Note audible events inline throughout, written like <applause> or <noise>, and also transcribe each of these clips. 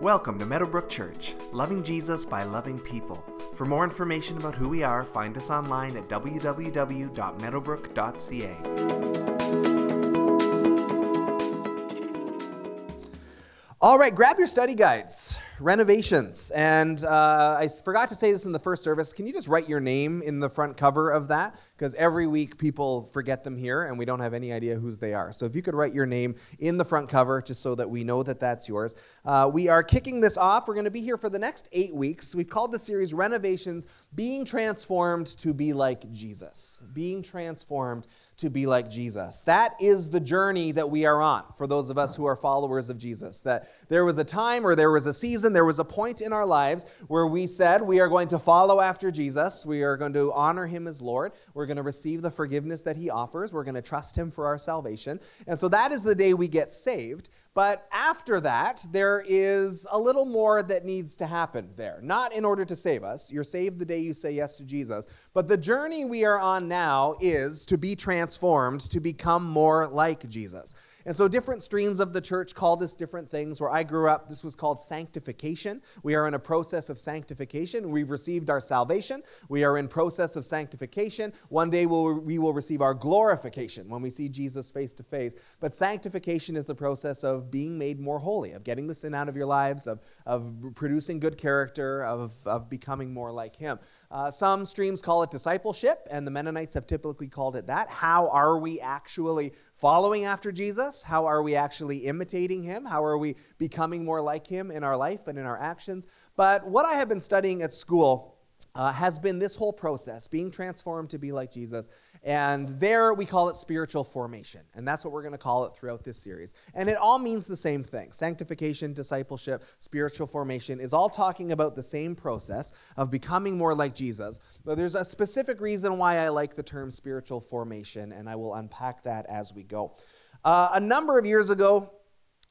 Welcome to Meadowbrook Church, loving Jesus by loving people. For more information about who we are, find us online at www.meadowbrook.ca. All right, grab your study guides renovations. And uh, I forgot to say this in the first service. Can you just write your name in the front cover of that? Because every week people forget them here and we don't have any idea whose they are. So if you could write your name in the front cover just so that we know that that's yours. Uh, we are kicking this off. We're going to be here for the next eight weeks. We've called the series Renovations Being Transformed to Be Like Jesus. Being Transformed to be like Jesus. That is the journey that we are on for those of us who are followers of Jesus. That there was a time or there was a season there was a point in our lives where we said we are going to follow after Jesus. We are going to honor him as Lord. We're going to receive the forgiveness that he offers. We're going to trust him for our salvation. And so that is the day we get saved. But after that, there is a little more that needs to happen there. Not in order to save us. You're saved the day you say yes to Jesus. But the journey we are on now is to be transformed, to become more like Jesus. And so different streams of the church call this different things. Where I grew up, this was called sanctification. We are in a process of sanctification. We've received our salvation. We are in process of sanctification. One day we'll, we will receive our glorification when we see Jesus face to face. But sanctification is the process of being made more holy, of getting the sin out of your lives, of, of producing good character, of, of becoming more like Him. Uh, some streams call it discipleship, and the Mennonites have typically called it that. How are we actually following after Jesus? How are we actually imitating him? How are we becoming more like him in our life and in our actions? But what I have been studying at school uh, has been this whole process, being transformed to be like Jesus. And there we call it spiritual formation. And that's what we're going to call it throughout this series. And it all means the same thing sanctification, discipleship, spiritual formation is all talking about the same process of becoming more like Jesus. But there's a specific reason why I like the term spiritual formation, and I will unpack that as we go. Uh, a number of years ago,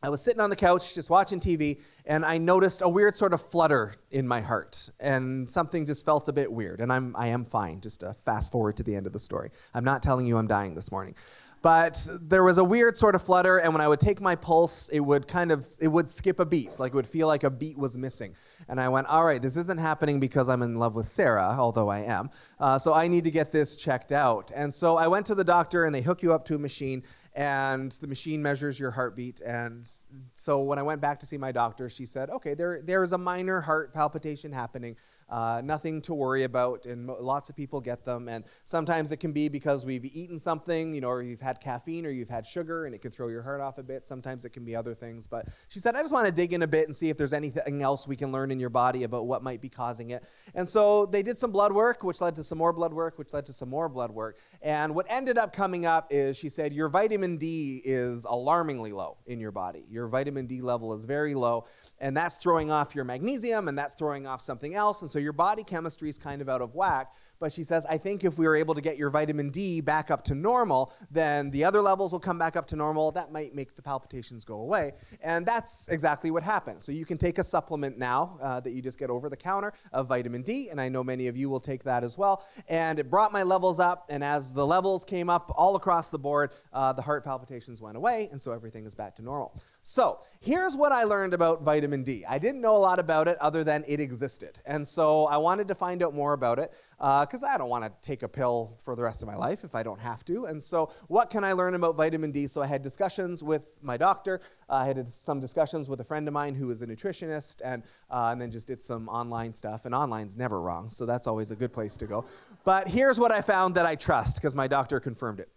I was sitting on the couch just watching TV, and I noticed a weird sort of flutter in my heart, and something just felt a bit weird. And I'm, I am fine. Just fast forward to the end of the story. I'm not telling you I'm dying this morning, but there was a weird sort of flutter, and when I would take my pulse, it would kind of it would skip a beat, like it would feel like a beat was missing. And I went, all right, this isn't happening because I'm in love with Sarah, although I am. Uh, so I need to get this checked out. And so I went to the doctor, and they hook you up to a machine and the machine measures your heartbeat. And so when I went back to see my doctor, she said, okay, there, there is a minor heart palpitation happening. Uh, nothing to worry about, and lots of people get them. And sometimes it can be because we've eaten something, you know, or you've had caffeine or you've had sugar, and it can throw your heart off a bit. Sometimes it can be other things. But she said, I just want to dig in a bit and see if there's anything else we can learn in your body about what might be causing it. And so they did some blood work, which led to some more blood work, which led to some more blood work. And what ended up coming up is she said, Your vitamin D is alarmingly low in your body. Your vitamin D level is very low and that's throwing off your magnesium and that's throwing off something else and so your body chemistry is kind of out of whack but she says, I think if we were able to get your vitamin D back up to normal, then the other levels will come back up to normal. That might make the palpitations go away. And that's exactly what happened. So you can take a supplement now uh, that you just get over the counter of vitamin D, and I know many of you will take that as well. And it brought my levels up, and as the levels came up all across the board, uh, the heart palpitations went away, and so everything is back to normal. So here's what I learned about vitamin D. I didn't know a lot about it other than it existed. And so I wanted to find out more about it because uh, I don't want to take a pill for the rest of my life if I don't have to. And so, what can I learn about vitamin D? So, I had discussions with my doctor. Uh, I had some discussions with a friend of mine who is a nutritionist, and, uh, and then just did some online stuff. And online's never wrong, so that's always a good place to go. But here's what I found that I trust because my doctor confirmed it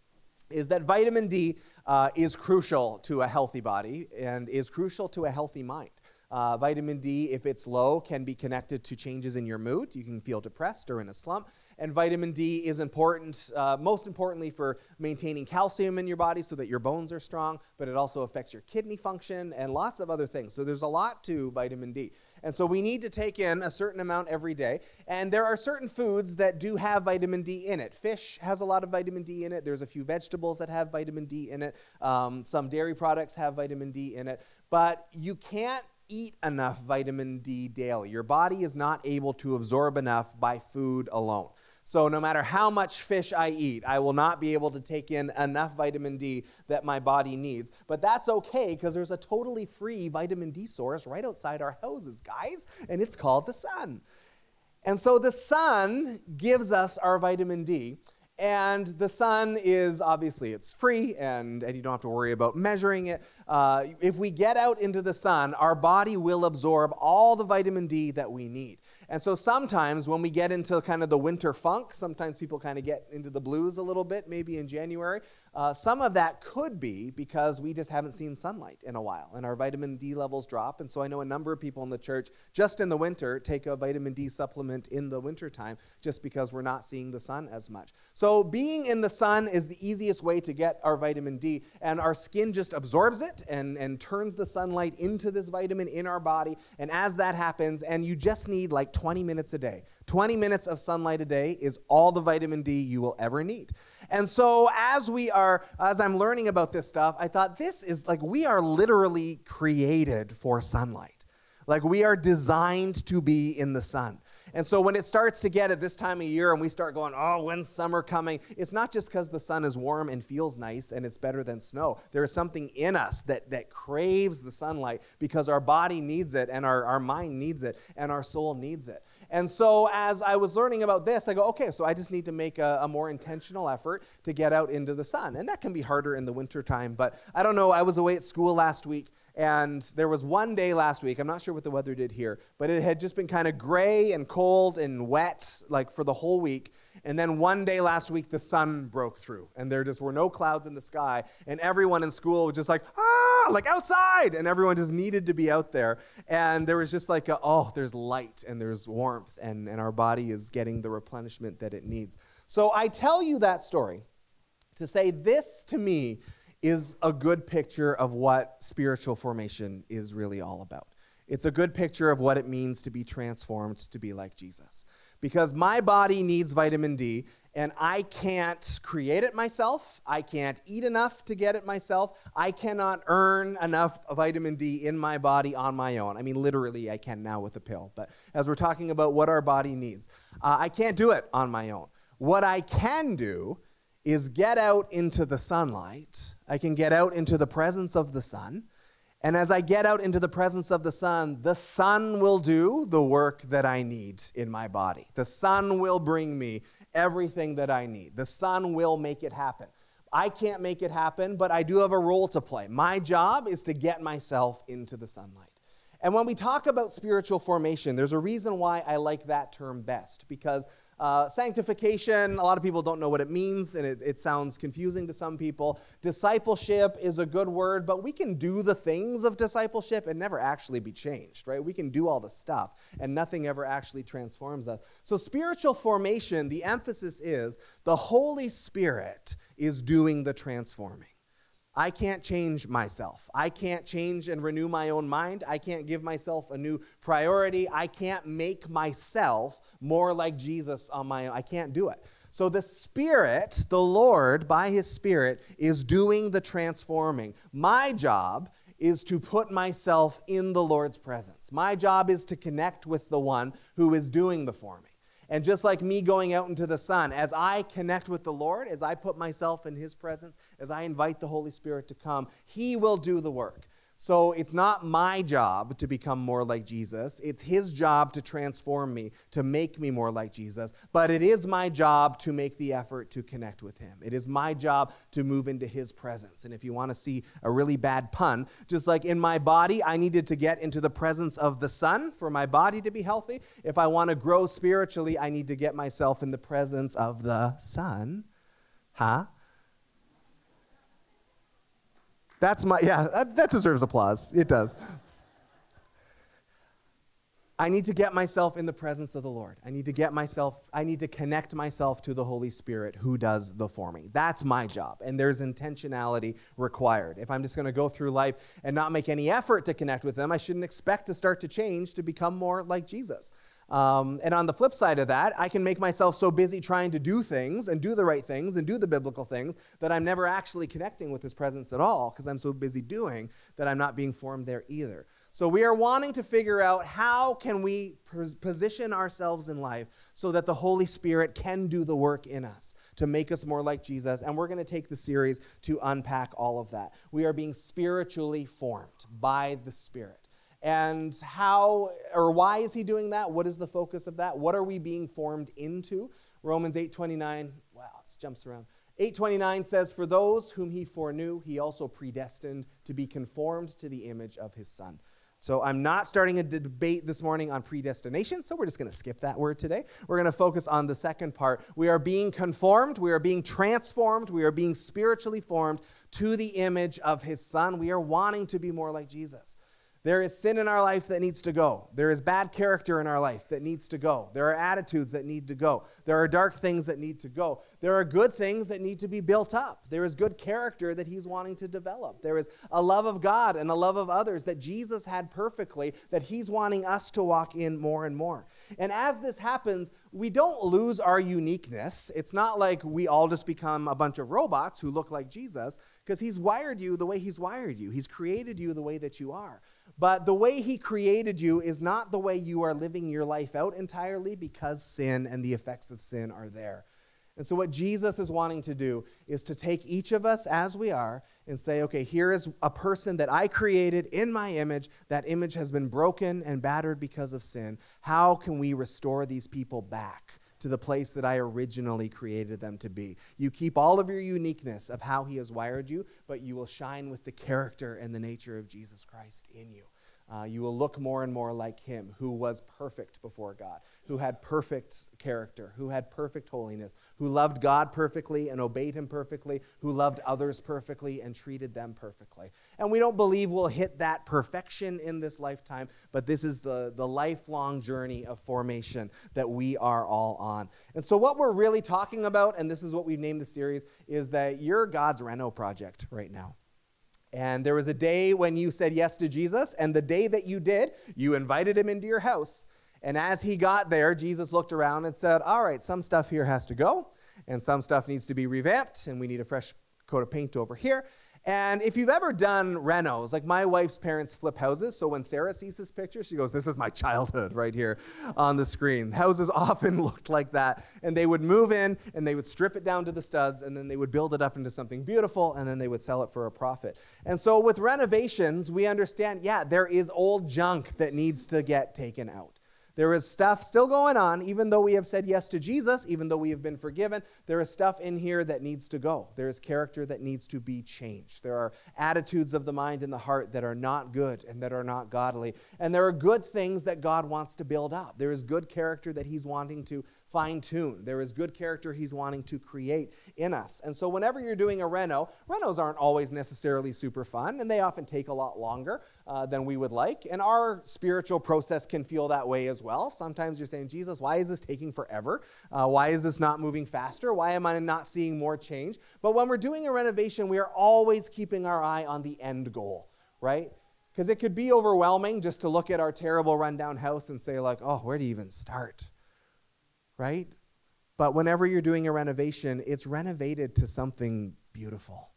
is that vitamin D uh, is crucial to a healthy body and is crucial to a healthy mind. Uh, vitamin D, if it's low, can be connected to changes in your mood. You can feel depressed or in a slump. And vitamin D is important, uh, most importantly, for maintaining calcium in your body so that your bones are strong, but it also affects your kidney function and lots of other things. So there's a lot to vitamin D. And so we need to take in a certain amount every day. And there are certain foods that do have vitamin D in it. Fish has a lot of vitamin D in it. There's a few vegetables that have vitamin D in it. Um, some dairy products have vitamin D in it. But you can't eat enough vitamin D daily. Your body is not able to absorb enough by food alone. So, no matter how much fish I eat, I will not be able to take in enough vitamin D that my body needs. But that's okay because there's a totally free vitamin D source right outside our houses, guys, and it's called the sun. And so, the sun gives us our vitamin D. And the sun is obviously it's free and, and you don't have to worry about measuring it. Uh, if we get out into the sun, our body will absorb all the vitamin D that we need. And so sometimes when we get into kind of the winter funk, sometimes people kind of get into the blues a little bit, maybe in January. Uh, some of that could be because we just haven't seen sunlight in a while and our vitamin D levels drop. And so I know a number of people in the church just in the winter take a vitamin D supplement in the wintertime just because we're not seeing the sun as much. So being in the sun is the easiest way to get our vitamin D, and our skin just absorbs it and, and turns the sunlight into this vitamin in our body. And as that happens, and you just need like 20 minutes a day. 20 minutes of sunlight a day is all the vitamin D you will ever need. And so as we are as I'm learning about this stuff, I thought this is like we are literally created for sunlight. Like we are designed to be in the sun. And so when it starts to get at this time of year and we start going, oh, when's summer coming? It's not just because the sun is warm and feels nice and it's better than snow. There is something in us that, that craves the sunlight because our body needs it and our, our mind needs it and our soul needs it. And so as I was learning about this, I go, okay, so I just need to make a, a, more intentional effort to get out into the sun. And that can be harder in the wintertime, but I don't know. I was away at school last week and there was one day last week, I'm not sure what the weather did here, but it had just been kind of gray and cold and wet, like for the whole week. And then one day last week, the sun broke through, and there just were no clouds in the sky. And everyone in school was just like, ah, like outside. And everyone just needed to be out there. And there was just like, a, oh, there's light and there's warmth, and, and our body is getting the replenishment that it needs. So I tell you that story to say this to me is a good picture of what spiritual formation is really all about. It's a good picture of what it means to be transformed to be like Jesus. Because my body needs vitamin D, and I can't create it myself. I can't eat enough to get it myself. I cannot earn enough vitamin D in my body on my own. I mean, literally, I can now with a pill. But as we're talking about what our body needs, uh, I can't do it on my own. What I can do is get out into the sunlight. I can get out into the presence of the sun. And as I get out into the presence of the sun, the sun will do the work that I need in my body. The sun will bring me everything that I need. The sun will make it happen. I can't make it happen, but I do have a role to play. My job is to get myself into the sunlight. And when we talk about spiritual formation, there's a reason why I like that term best, because uh, sanctification, a lot of people don't know what it means, and it, it sounds confusing to some people. Discipleship is a good word, but we can do the things of discipleship and never actually be changed, right? We can do all the stuff, and nothing ever actually transforms us. So, spiritual formation, the emphasis is the Holy Spirit is doing the transforming. I can't change myself. I can't change and renew my own mind. I can't give myself a new priority. I can't make myself more like Jesus on my own. I can't do it. So the Spirit, the Lord, by His Spirit, is doing the transforming. My job is to put myself in the Lord's presence. My job is to connect with the one who is doing the forming. And just like me going out into the sun, as I connect with the Lord, as I put myself in His presence, as I invite the Holy Spirit to come, He will do the work. So it's not my job to become more like Jesus. It's his job to transform me, to make me more like Jesus. But it is my job to make the effort to connect with him. It is my job to move into his presence. And if you want to see a really bad pun, just like in my body, I needed to get into the presence of the sun for my body to be healthy. If I want to grow spiritually, I need to get myself in the presence of the sun. Huh? That's my, yeah, that, deserves applause. It does. I need to get myself in the presence of the Lord. I need to get myself, I need to connect myself to the Holy Spirit who does the forming. That's my job. And there's intentionality required. If I'm just going to go through life and not make any effort to connect with them, I shouldn't expect to start to change to become more like Jesus. Um, and on the flip side of that, I can make myself so busy trying to do things and do the right things and do the biblical things that I'm never actually connecting with His presence at all because I'm so busy doing that I'm not being formed there either. So we are wanting to figure out how can we position ourselves in life so that the Holy Spirit can do the work in us to make us more like Jesus. And we're going to take the series to unpack all of that. We are being spiritually formed by the Spirit. And how or why is he doing that? What is the focus of that? What are we being formed into? Romans 8:29. Wow, it jumps around. 829 says, For those whom he foreknew, he also predestined to be conformed to the image of his son. So I'm not starting a debate this morning on predestination, so we're just going to skip that word today. We're going to focus on the second part. We are being conformed, we are being transformed, we are being spiritually formed to the image of his son. We are wanting to be more like Jesus. There is sin in our life that needs to go. There is bad character in our life that needs to go. There are attitudes that need to go. There are dark things that need to go. There are good things that need to be built up. There is good character that He's wanting to develop. There is a love of God and a love of others that Jesus had perfectly that He's wanting us to walk in more and more. And as this happens, we don't lose our uniqueness. It's not like we all just become a bunch of robots who look like Jesus because He's wired you the way He's wired you, He's created you the way that you are. But the way He created you is not the way you are living your life out entirely because sin and the effects of sin are there. And so, what Jesus is wanting to do is to take each of us as we are and say, okay, here is a person that I created in my image. That image has been broken and battered because of sin. How can we restore these people back? To the place that I originally created them to be. You keep all of your uniqueness of how He has wired you, but you will shine with the character and the nature of Jesus Christ in you. Uh, you will look more and more like him who was perfect before God, who had perfect character, who had perfect holiness, who loved God perfectly and obeyed him perfectly, who loved others perfectly and treated them perfectly. And we don't believe we'll hit that perfection in this lifetime, but this is the, the lifelong journey of formation that we are all on. And so, what we're really talking about, and this is what we've named the series, is that you're God's Reno project right now. And there was a day when you said yes to Jesus, and the day that you did, you invited him into your house. And as he got there, Jesus looked around and said, All right, some stuff here has to go, and some stuff needs to be revamped, and we need a fresh coat of paint over here. And if you've ever done renos, like my wife's parents flip houses, so when Sarah sees this picture, she goes, This is my childhood right here on the screen. Houses <laughs> often looked like that. And they would move in and they would strip it down to the studs and then they would build it up into something beautiful and then they would sell it for a profit. And so with renovations, we understand, yeah, there is old junk that needs to get taken out. There is stuff still going on, even though we have said yes to Jesus, even though we have been forgiven. There is stuff in here that needs to go. There is character that needs to be changed. There are attitudes of the mind and the heart that are not good and that are not godly. And there are good things that God wants to build up. There is good character that He's wanting to fine tune. There is good character he's wanting to create in us. And so, whenever you're doing a reno, renos aren't always necessarily super fun, and they often take a lot longer uh, than we would like. And our spiritual process can feel that way as well. Sometimes you're saying, Jesus, why is this taking forever? Uh, why is this not moving faster? Why am I not seeing more change? But when we're doing a renovation, we are always keeping our eye on the end goal, right? Because it could be overwhelming just to look at our terrible rundown house and say, like, oh, where do you even start? Right? But whenever you're doing a renovation, it's renovated to something beautiful.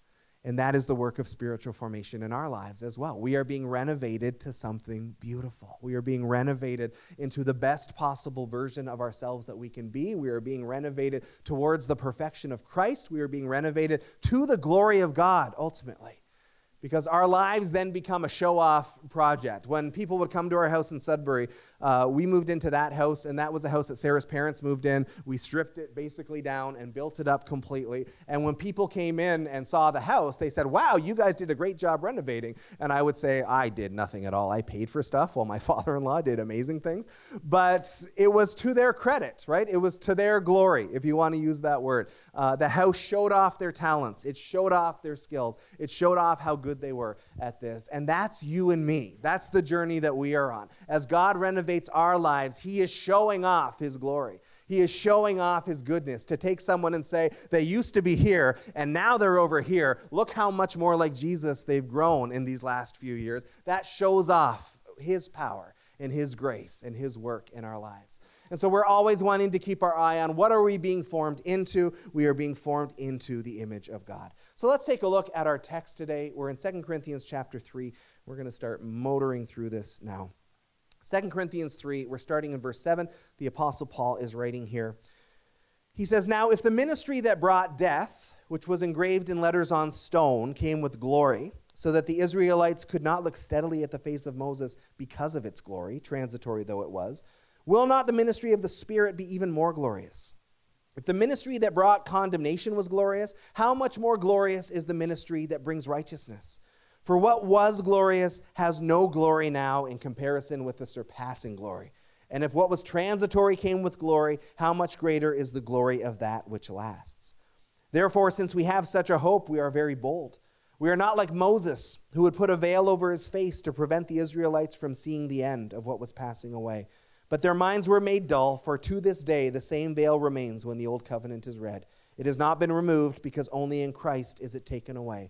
And that is the work of spiritual formation in our lives as well. We are being renovated to something beautiful. We are being renovated into the best possible version of ourselves that we can be. We are being renovated towards the perfection of Christ. We are being renovated to the glory of God, ultimately because our lives then become a show off project. When people would come to our house in Sudbury, uh, we moved into that house, and that was a house that Sarah's parents moved in. We stripped it basically down and built it up completely. And when people came in and saw the house, they said, Wow, you guys did a great job renovating. And I would say, I did nothing at all. I paid for stuff while my <laughs> father in law did amazing things. But it was to their credit, right? It was to their glory, if you want to use that word. Uh, the house showed off their talents, it showed off their skills, it showed off how good they were at this. And that's you and me. That's the journey that we are on. As God renovates our lives, He is showing off His glory. He is showing off his goodness to take someone and say, they used to be here and now they're over here. Look how much more like Jesus they've grown in these last few years. That shows off his power and his grace and his work in our lives. And so we're always wanting to keep our eye on what are we being formed into? We are being formed into the image of God. So let's take a look at our text today. We're in 2 Corinthians chapter 3, We're going to start motoring through this now. 2 Corinthians 3, we're starting in verse 7. The Apostle Paul is writing here. He says, Now, if the ministry that brought death, which was engraved in letters on stone, came with glory, so that the Israelites could not look steadily at the face of Moses because of its glory, transitory though it was, will not the ministry of the Spirit be even more glorious? If the ministry that brought condemnation was glorious, how much more glorious is the ministry that brings righteousness? For what was glorious has no glory now in comparison with the surpassing glory. And if what was transitory came with glory, how much greater is the glory of that which lasts? Therefore, since we have such a hope, we are very bold. We are not like Moses, who would put a veil over his face to prevent the Israelites from seeing the end of what was passing away. But their minds were made dull, for to this day the same veil remains when the old covenant is read. It has not been removed, because only in Christ is it taken away.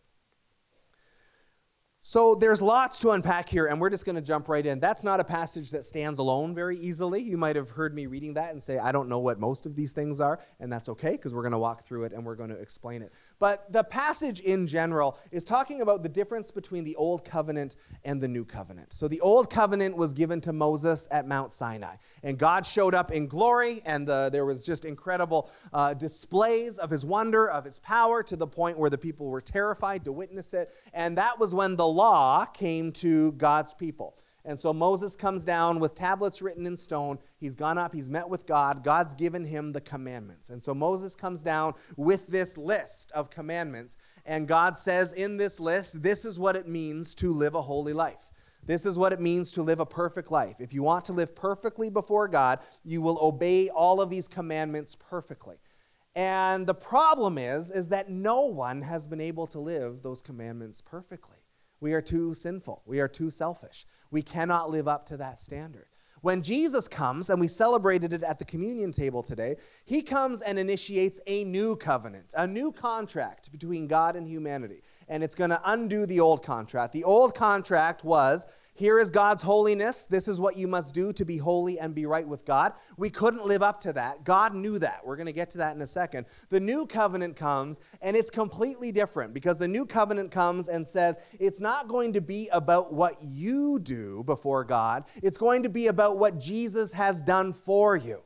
So there's lots to unpack here, and we're just going to jump right in. That's not a passage that stands alone very easily. You might have heard me reading that and say, I don't know what most of these things are, and that's okay because we're going to walk through it and we're going to explain it. But the passage in general is talking about the difference between the Old Covenant and the New Covenant. So the Old Covenant was given to Moses at Mount Sinai, and God showed up in glory, and the, there was just incredible uh, displays of his wonder, of his power, to the point where the people were terrified to witness it. And that was when the law came to God's people. And so Moses comes down with tablets written in stone. He's gone up, he's met with God. God's given him the commandments. And so Moses comes down with this list of commandments. And God says in this list, this is what it means to live a holy life. This is what it means to live a perfect life. If you want to live perfectly before God, you will obey all of these commandments perfectly. And the problem is is that no one has been able to live those commandments perfectly. We are too sinful. We are too selfish. We cannot live up to that standard. When Jesus comes, and we celebrated it at the communion table today, he comes and initiates a new covenant, a new contract between God and humanity. And it's going to undo the old contract. The old contract was here is God's holiness. This is what you must do to be holy and be right with God. We couldn't live up to that. God knew that. We're going to get to that in a second. The new covenant comes, and it's completely different because the new covenant comes and says it's not going to be about what you do before God, it's going to be about what Jesus has done for you.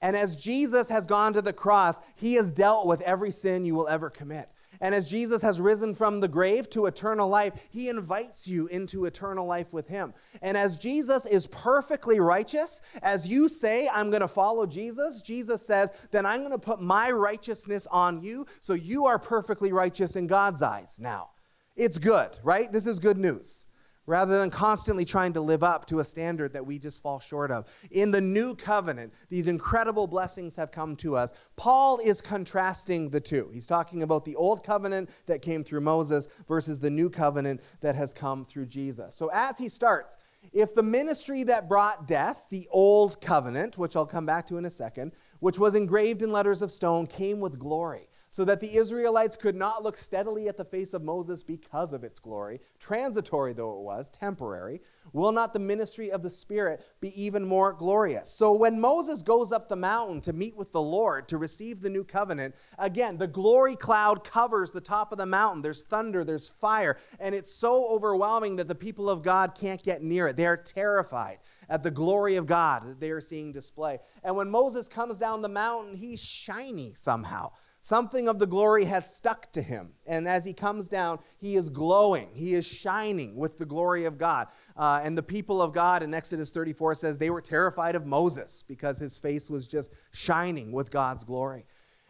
And as Jesus has gone to the cross, he has dealt with every sin you will ever commit. And as Jesus has risen from the grave to eternal life, he invites you into eternal life with him. And as Jesus is perfectly righteous, as you say, I'm going to follow Jesus, Jesus says, then I'm going to put my righteousness on you so you are perfectly righteous in God's eyes now. It's good, right? This is good news rather than constantly trying to live up to a standard that we just fall short of. In the new covenant, these incredible blessings have come to us. Paul is contrasting the two. He's talking about the old covenant that came through Moses versus the new covenant that has come through Jesus. So as he starts, if the ministry that brought death, the old covenant, which I'll come back to in a second, which was engraved in letters of stone, came with glory so that the Israelites could not look steadily at the face of Moses because of its glory, transitory though it was, temporary, will not the ministry of the Spirit be even more glorious? So when Moses goes up the mountain to meet with the Lord to receive the new covenant, again, the glory cloud covers the top of the mountain. There's thunder, there's fire, and it's so overwhelming that the people of God can't get near it. They are terrified at the glory of God that they are seeing display. And when Moses comes down the mountain, he's shiny somehow. Something of the glory has stuck to him. And as he comes down, he is glowing. He is shining with the glory of God. Uh, and the people of God in Exodus 34 says they were terrified of Moses because his face was just shining with God's glory.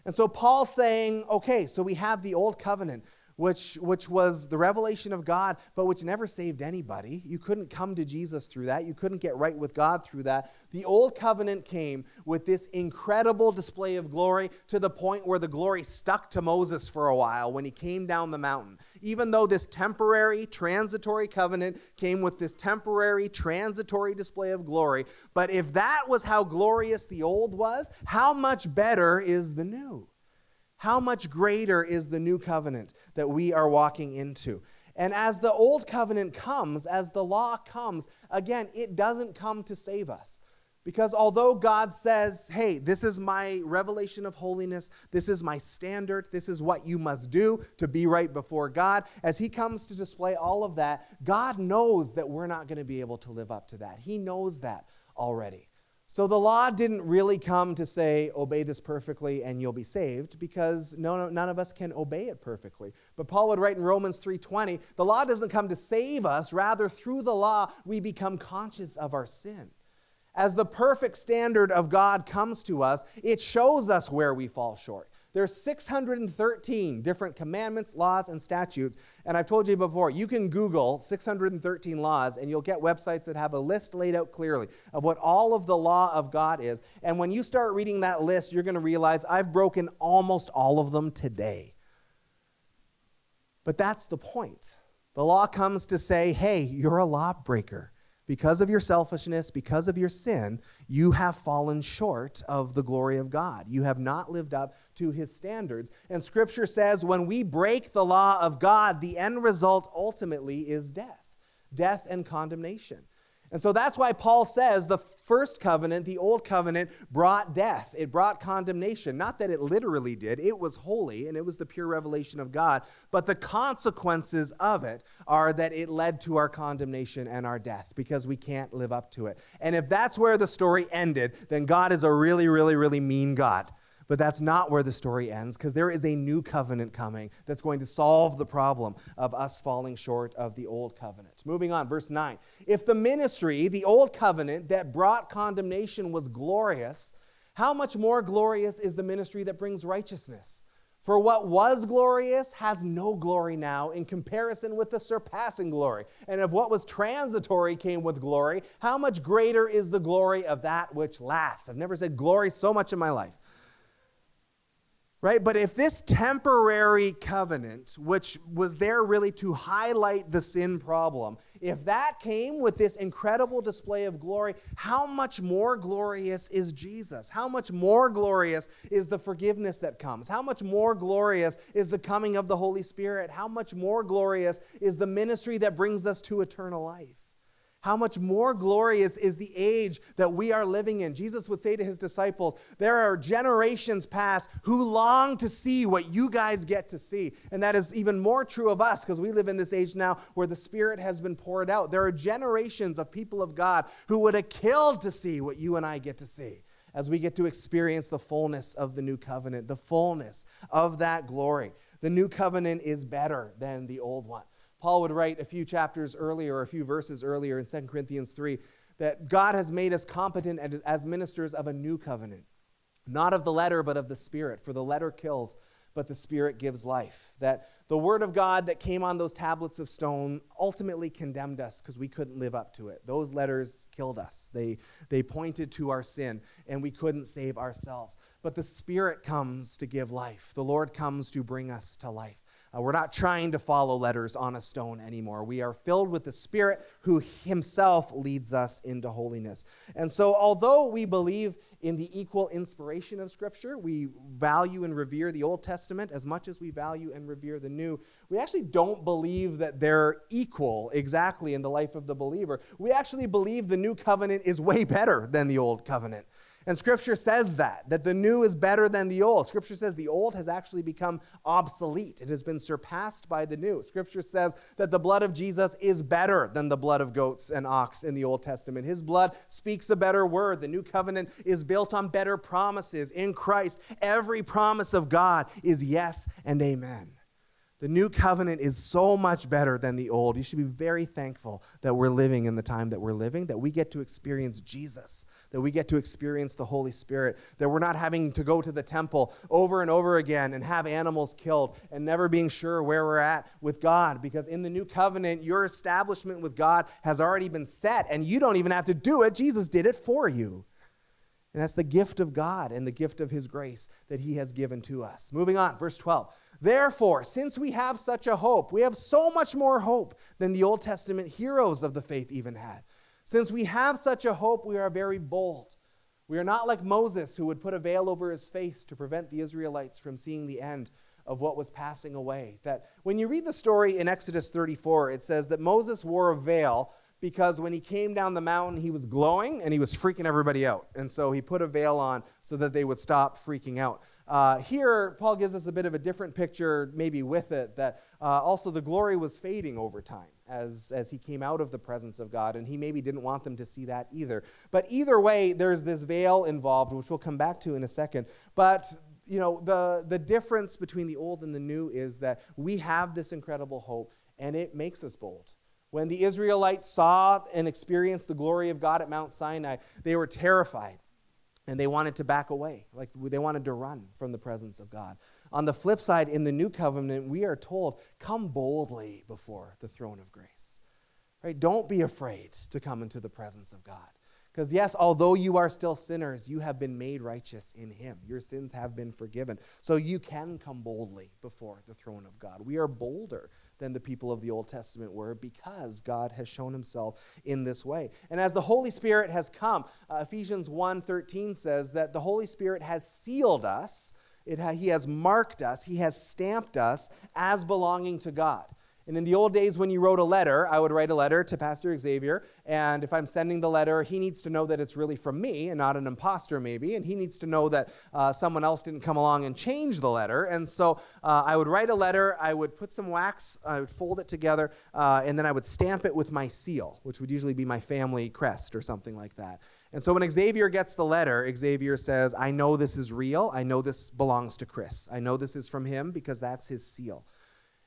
And so Paul's saying, okay, so we have the old covenant. Which, which was the revelation of God, but which never saved anybody. You couldn't come to Jesus through that. You couldn't get right with God through that. The old covenant came with this incredible display of glory to the point where the glory stuck to Moses for a while when he came down the mountain. Even though this temporary, transitory covenant came with this temporary, transitory display of glory, but if that was how glorious the old was, how much better is the new? How much greater is the new covenant that we are walking into? And as the old covenant comes, as the law comes, again, it doesn't come to save us. Because although God says, hey, this is my revelation of holiness, this is my standard, this is what you must do to be right before God, as He comes to display all of that, God knows that we're not going to be able to live up to that. He knows that already. So the law didn't really come to say, obey this perfectly and you'll be saved, because no, no, none of us can obey it perfectly. But Paul would write in Romans 3:20, the law doesn't come to save us, rather through the law we become conscious of our sin. As the perfect standard of God comes to us, it shows us where we fall short. There's 613 different commandments, laws, and statutes. And I've told you before, you can Google 613 laws and you'll get websites that have a list laid out clearly of what all of the law of God is. And when you start reading that list, you're going to realize I've broken almost all of them today. But that's the point. The law comes to say, hey, you're a lawbreaker because of your selfishness, because of your sin, you have fallen short of the glory of God. You have not lived up to his standards. And scripture says when we break the law of God, the end result ultimately is death death and condemnation. And so that's why Paul says the first covenant, the old covenant, brought death. It brought condemnation. Not that it literally did, it was holy and it was the pure revelation of God. But the consequences of it are that it led to our condemnation and our death because we can't live up to it. And if that's where the story ended, then God is a really, really, really mean God. But that's not where the story ends because there is a new covenant coming that's going to solve the problem of us falling short of the old covenant. Moving on, verse 9. If the ministry, the old covenant that brought condemnation was glorious, how much more glorious is the ministry that brings righteousness? For what was glorious has no glory now in comparison with the surpassing glory. And if what was transitory came with glory, how much greater is the glory of that which lasts? I've never said glory so much in my life right? But if this temporary covenant, which was there really to highlight the sin problem, if that came with this incredible display of glory, how much more glorious is Jesus? How much more glorious is the forgiveness that comes? How much more glorious is the coming of the Holy Spirit? How much more glorious is the ministry that brings us to eternal life? How much more glorious is the age that we are living in? Jesus would say to his disciples, There are generations past who long to see what you guys get to see. And that is even more true of us because we live in this age now where the Spirit has been poured out. There are generations of people of God who would have killed to see what you and I get to see as we get to experience the fullness of the new covenant, the fullness of that glory. The new covenant is better than the old one. Paul would write a few chapters earlier, or a few verses earlier in 2 Corinthians 3, that God has made us competent as ministers of a new covenant, not of the letter, but of the Spirit. For the letter kills, but the Spirit gives life. That the Word of God that came on those tablets of stone ultimately condemned us because we couldn't live up to it. Those letters killed us, they, they pointed to our sin, and we couldn't save ourselves. But the Spirit comes to give life, the Lord comes to bring us to life. Uh, we're not trying to follow letters on a stone anymore. We are filled with the Spirit who Himself leads us into holiness. And so, although we believe in the equal inspiration of Scripture, we value and revere the Old Testament as much as we value and revere the New, we actually don't believe that they're equal exactly in the life of the believer. We actually believe the New Covenant is way better than the Old Covenant. And Scripture says that, that the new is better than the old. Scripture says the old has actually become obsolete, it has been surpassed by the new. Scripture says that the blood of Jesus is better than the blood of goats and ox in the Old Testament. His blood speaks a better word. The new covenant is built on better promises in Christ. Every promise of God is yes and amen. The new covenant is so much better than the old. You should be very thankful that we're living in the time that we're living, that we get to experience Jesus, that we get to experience the Holy Spirit, that we're not having to go to the temple over and over again and have animals killed and never being sure where we're at with God. Because in the new covenant, your establishment with God has already been set, and you don't even have to do it. Jesus did it for you. And that's the gift of God and the gift of His grace that He has given to us. Moving on, verse 12. Therefore, since we have such a hope, we have so much more hope than the Old Testament heroes of the faith even had. Since we have such a hope, we are very bold. We are not like Moses, who would put a veil over his face to prevent the Israelites from seeing the end of what was passing away. That when you read the story in Exodus 34, it says that Moses wore a veil because when he came down the mountain, he was glowing and he was freaking everybody out. And so he put a veil on so that they would stop freaking out. Uh, here, Paul gives us a bit of a different picture, maybe with it, that uh, also the glory was fading over time as, as he came out of the presence of God, and he maybe didn't want them to see that either. But either way, there's this veil involved, which we'll come back to in a second. But you know, the, the difference between the old and the new is that we have this incredible hope, and it makes us bold. When the Israelites saw and experienced the glory of God at Mount Sinai, they were terrified and they wanted to back away. Like they wanted to run from the presence of God. On the flip side, in the new covenant, we are told, come boldly before the throne of grace. Right? Don't be afraid to come into the presence of God. Because, yes, although you are still sinners, you have been made righteous in Him. Your sins have been forgiven. So you can come boldly before the throne of God. We are bolder than the people of the Old Testament were because God has shown himself in this way. And as the Holy Spirit has come, uh, Ephesians 1:13 says that the Holy Spirit has sealed us, ha- he has marked us, he has stamped us as belonging to God. And in the old days, when you wrote a letter, I would write a letter to Pastor Xavier. And if I'm sending the letter, he needs to know that it's really from me and not an imposter, maybe. And he needs to know that uh, someone else didn't come along and change the letter. And so uh, I would write a letter, I would put some wax, I would fold it together, uh, and then I would stamp it with my seal, which would usually be my family crest or something like that. And so when Xavier gets the letter, Xavier says, I know this is real. I know this belongs to Chris. I know this is from him because that's his seal.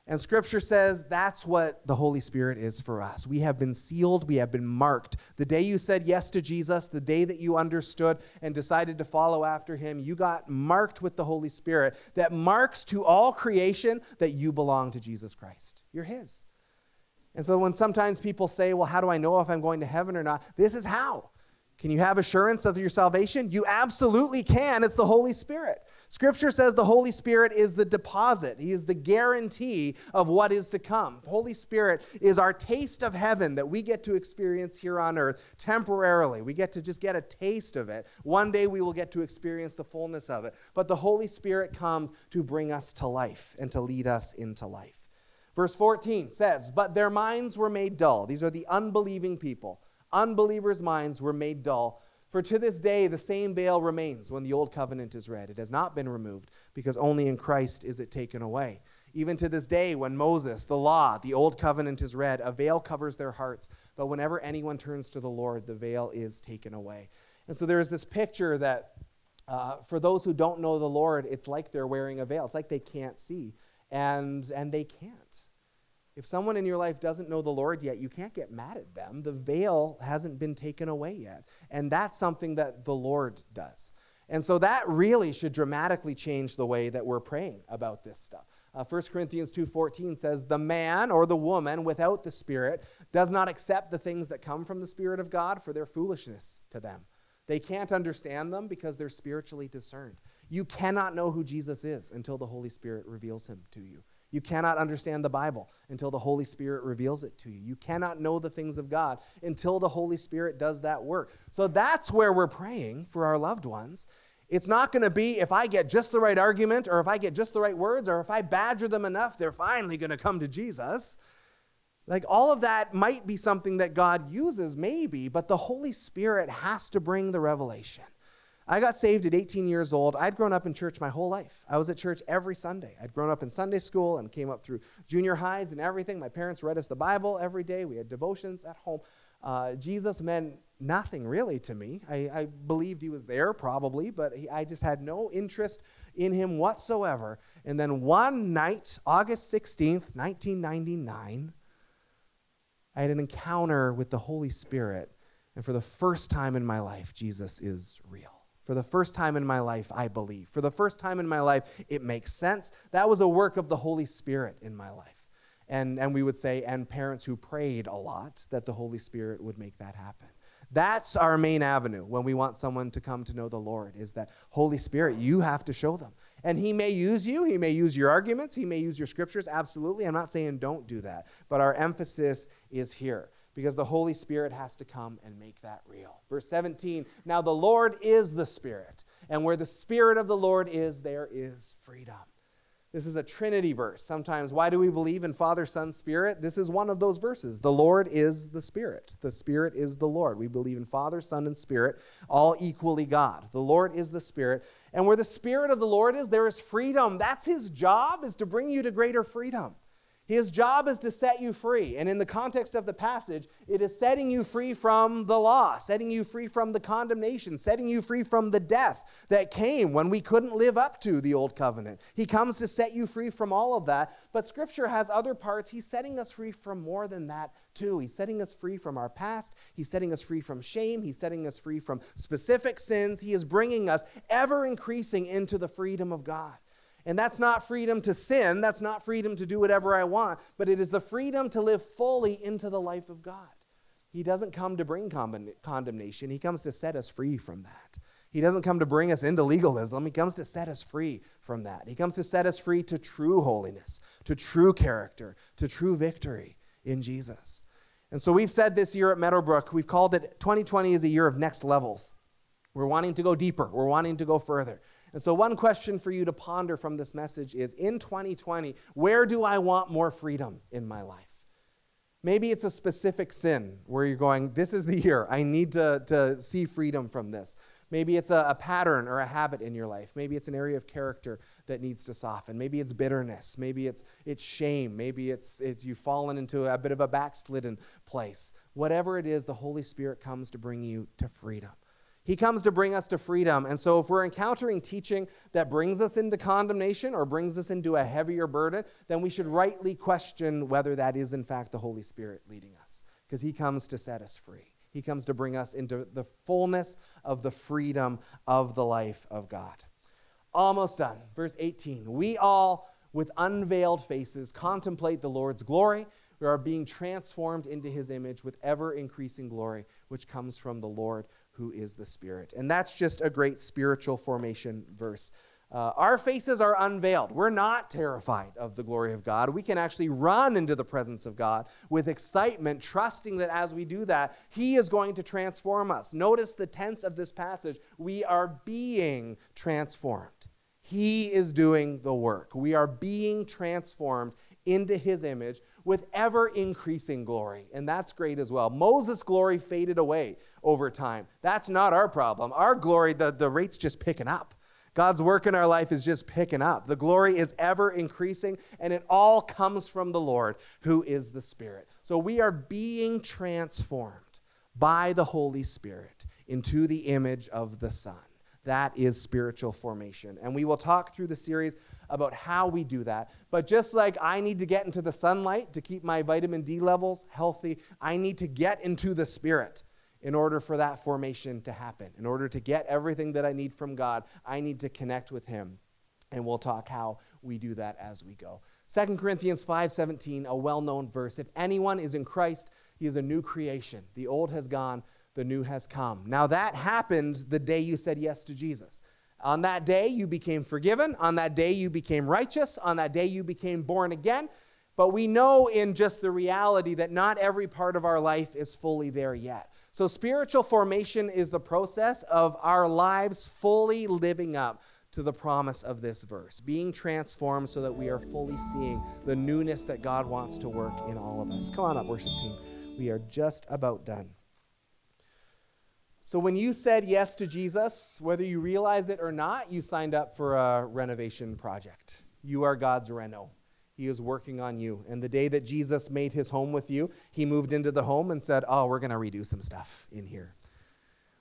And scripture says that's what the Holy Spirit is for us. We have been sealed, we have been marked. The day you said yes to Jesus, the day that you understood and decided to follow after him, you got marked with the Holy Spirit that marks to all creation that you belong to Jesus Christ. You're his. And so when sometimes people say, Well, how do I know if I'm going to heaven or not? This is how. Can you have assurance of your salvation? You absolutely can. It's the Holy Spirit. Scripture says the Holy Spirit is the deposit, He is the guarantee of what is to come. Holy Spirit is our taste of heaven that we get to experience here on earth temporarily. We get to just get a taste of it. One day we will get to experience the fullness of it. But the Holy Spirit comes to bring us to life and to lead us into life. Verse 14 says, But their minds were made dull. These are the unbelieving people. Unbelievers' minds were made dull for to this day, the same veil remains when the old covenant is read. It has not been removed because only in Christ is it taken away. Even to this day, when Moses, the law, the old covenant is read, a veil covers their hearts. But whenever anyone turns to the Lord, the veil is taken away. And so there is this picture that uh, for those who don't know the Lord, it's like they're wearing a veil. It's like they can't see. And, and they can't. If someone in your life doesn't know the Lord yet, you can't get mad at them. The veil hasn't been taken away yet. And that's something that the Lord does. And so that really should dramatically change the way that we're praying about this stuff. Uh, 1 Corinthians 2:14 says, "The man or the woman without the Spirit does not accept the things that come from the Spirit of God, for their foolishness to them. They can't understand them because they're spiritually discerned. You cannot know who Jesus is until the Holy Spirit reveals him to you. You cannot understand the Bible until the Holy Spirit reveals it to you. You cannot know the things of God until the Holy Spirit does that work. So that's where we're praying for our loved ones. It's not going to be if I get just the right argument or if I get just the right words or if I badger them enough, they're finally going to come to Jesus. Like all of that might be something that God uses, maybe, but the Holy Spirit has to bring the revelation. I got saved at 18 years old. I'd grown up in church my whole life. I was at church every Sunday. I'd grown up in Sunday school and came up through junior highs and everything. My parents read us the Bible every day. We had devotions at home. Uh, Jesus meant nothing really to me. I, I believed he was there probably, but he, I just had no interest in him whatsoever. And then one night, August 16th, 1999, I had an encounter with the Holy Spirit. And for the first time in my life, Jesus is real. For the first time in my life, I believe. For the first time in my life, it makes sense. That was a work of the Holy Spirit in my life. And, and we would say, and parents who prayed a lot, that the Holy Spirit would make that happen. That's our main avenue when we want someone to come to know the Lord is that Holy Spirit, you have to show them. And he may use you, he may use your arguments, he may use your scriptures, absolutely. I'm not saying don't do that, but our emphasis is here because the Holy Spirit has to come and make that real. Verse 17 Now the Lord is the Spirit, and where the Spirit of the Lord is, there is freedom. This is a Trinity verse. Sometimes, why do we believe in Father, Son, Spirit? This is one of those verses. The Lord is the Spirit. The Spirit is the Lord. We believe in Father, Son, and Spirit, all equally God. The Lord is the Spirit. And where the Spirit of the Lord is, there is freedom. That's His job, is to bring you to greater freedom. His job is to set you free. And in the context of the passage, it is setting you free from the law, setting you free from the condemnation, setting you free from the death that came when we couldn't live up to the old covenant. He comes to set you free from all of that. But Scripture has other parts. He's setting us free from more than that, too. He's setting us free from our past. He's setting us free from shame. He's setting us free from specific sins. He is bringing us ever increasing into the freedom of God. And that's not freedom to sin, that's not freedom to do whatever I want, but it is the freedom to live fully into the life of God. He doesn't come to bring condemnation, He comes to set us free from that. He doesn't come to bring us into legalism, He comes to set us free from that. He comes to set us free to true holiness, to true character, to true victory in Jesus. And so we've said this year at Meadowbrook, we've called it 2020 is a year of next levels. We're wanting to go deeper, we're wanting to go further. And so, one question for you to ponder from this message is in 2020, where do I want more freedom in my life? Maybe it's a specific sin where you're going, This is the year. I need to, to see freedom from this. Maybe it's a, a, pattern or a habit in your life. Maybe it's an area of character that needs to soften. Maybe it's bitterness. Maybe it's, it's shame. Maybe it's, it's you've fallen into a bit of a backslidden place. Whatever it is, the Holy Spirit comes to bring you to freedom. He comes to bring us to freedom. And so, if we're encountering teaching that brings us into condemnation or brings us into a heavier burden, then we should rightly question whether that is, in fact, the Holy Spirit leading us, because He comes to set us free. He comes to bring us into the fullness of the freedom of the life of God. Almost done. Verse 18. We all, with unveiled faces, contemplate the Lord's glory. We are being transformed into his image with ever increasing glory, which comes from the Lord who is the Spirit. And that's just a great spiritual formation verse. Uh, our faces are unveiled. We're not terrified of the glory of God. We can actually run into the presence of God with excitement, trusting that as we do that, He is going to transform us. Notice the tense of this passage. We are being transformed. He is doing the work. We are being transformed into His image with ever increasing glory. And that's great as well. Moses' glory faded away over time. That's not our problem. Our glory, the, the rate's just picking up. God's work in our life is just picking up. The glory is ever increasing, and it all comes from the Lord, who is the Spirit. So we are being transformed by the Holy Spirit into the image of the Son. That is spiritual formation. And we will talk through the series about how we do that. But just like I need to get into the sunlight to keep my vitamin D levels healthy, I need to get into the Spirit in order for that formation to happen. In order to get everything that I need from God, I need to connect with Him. And we'll talk how we do that as we go. 2 Corinthians 5:17, a well-known verse. If anyone is in Christ, he is a new creation. The old has gone, the new has come. Now that happened the day you said yes to Jesus. On that day, you became forgiven. On that day, you became righteous. On that day, you became born again. But we know in just the reality that not every part of our life is fully there yet. So, spiritual formation is the process of our lives fully living up to the promise of this verse, being transformed so that we are fully seeing the newness that God wants to work in all of us. Come on up, worship team. We are just about done. So, when you said yes to Jesus, whether you realize it or not, you signed up for a renovation project. You are God's reno. He is working on you. And the day that Jesus made his home with you, he moved into the home and said, Oh, we're going to redo some stuff in here.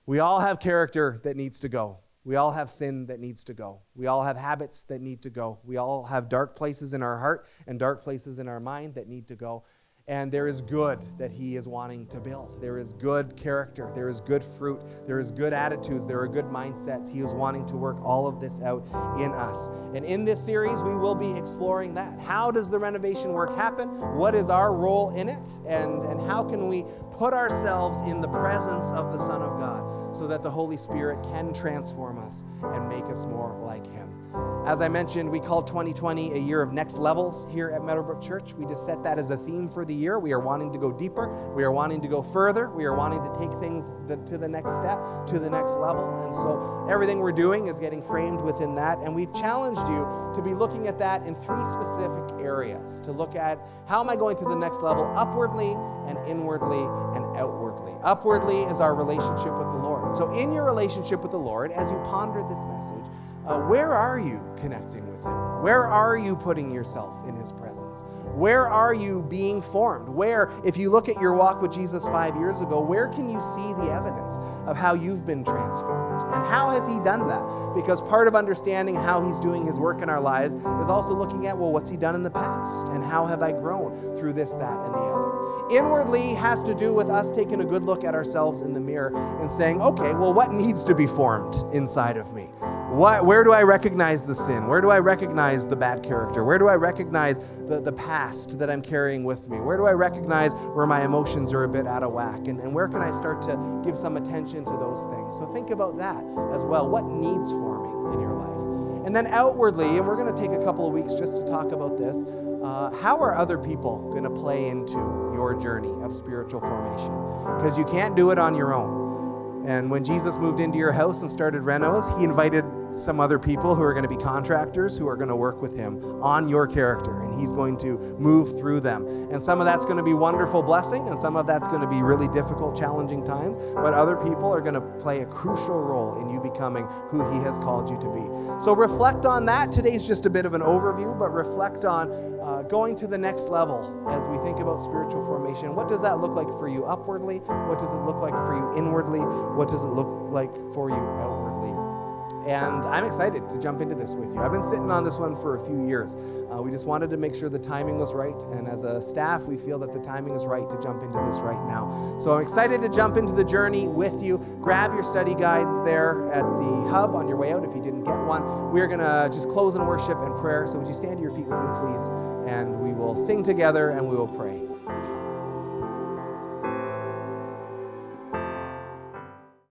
We all have character that needs to go. We all have sin that needs to go. We all have habits that need to go. We all have dark places in our heart and dark places in our mind that need to go. And there is good that he is wanting to build. There is good character. There is good fruit. There is good attitudes. There are good mindsets. He is wanting to work all of this out in us. And in this series, we will be exploring that. How does the renovation work happen? What is our role in it? And, and how can we put ourselves in the presence of the Son of God so that the Holy Spirit can transform us and make us more like him? As I mentioned, we call 2020 a year of next levels here at Meadowbrook Church. We just set that as a theme for the year. We are wanting to go deeper, we are wanting to go further, we are wanting to take things to the next step, to the next level. And so everything we're doing is getting framed within that. And we've challenged you to be looking at that in three specific areas to look at how am I going to the next level upwardly and inwardly and outwardly. Upwardly is our relationship with the Lord. So, in your relationship with the Lord, as you ponder this message, uh, where are you connecting with Him? Where are you putting yourself in His presence? Where are you being formed? Where, if you look at your walk with Jesus five years ago, where can you see the evidence of how you've been transformed? And how has He done that? Because part of understanding how He's doing His work in our lives is also looking at, well, what's He done in the past? And how have I grown through this, that, and the other? Inwardly has to do with us taking a good look at ourselves in the mirror and saying, okay, well, what needs to be formed inside of me? What, where do I recognize the sin? Where do I recognize the bad character? Where do I recognize the, the past that I'm carrying with me? Where do I recognize where my emotions are a bit out of whack? And, and where can I start to give some attention to those things? So think about that as well. What needs forming in your life? And then outwardly, and we're going to take a couple of weeks just to talk about this, uh, how are other people going to play into your journey of spiritual formation? Because you can't do it on your own. And when Jesus moved into your house and started renos, he invited some other people who are going to be contractors who are going to work with him on your character and he's going to move through them. And some of that's going to be wonderful blessing and some of that's going to be really difficult challenging times but other people are going to play a crucial role in you becoming who he has called you to be. So reflect on that. Today's just a bit of an overview but reflect on uh, going to the next level as we think about spiritual formation. What does that look like for you upwardly? What does it look like for you inwardly? What does it look like for you outwardly and I'm excited to jump into this with you. I've been sitting on this one for a few years. Uh, we just wanted to make sure the timing was right. And as a staff, we feel that the timing is right to jump into this right now. So I'm excited to jump into the journey with you. Grab your study guides there at the hub on your way out if you didn't get one. We're going to just close in worship and prayer. So would you stand to your feet with me, please? And we will sing together and we will pray.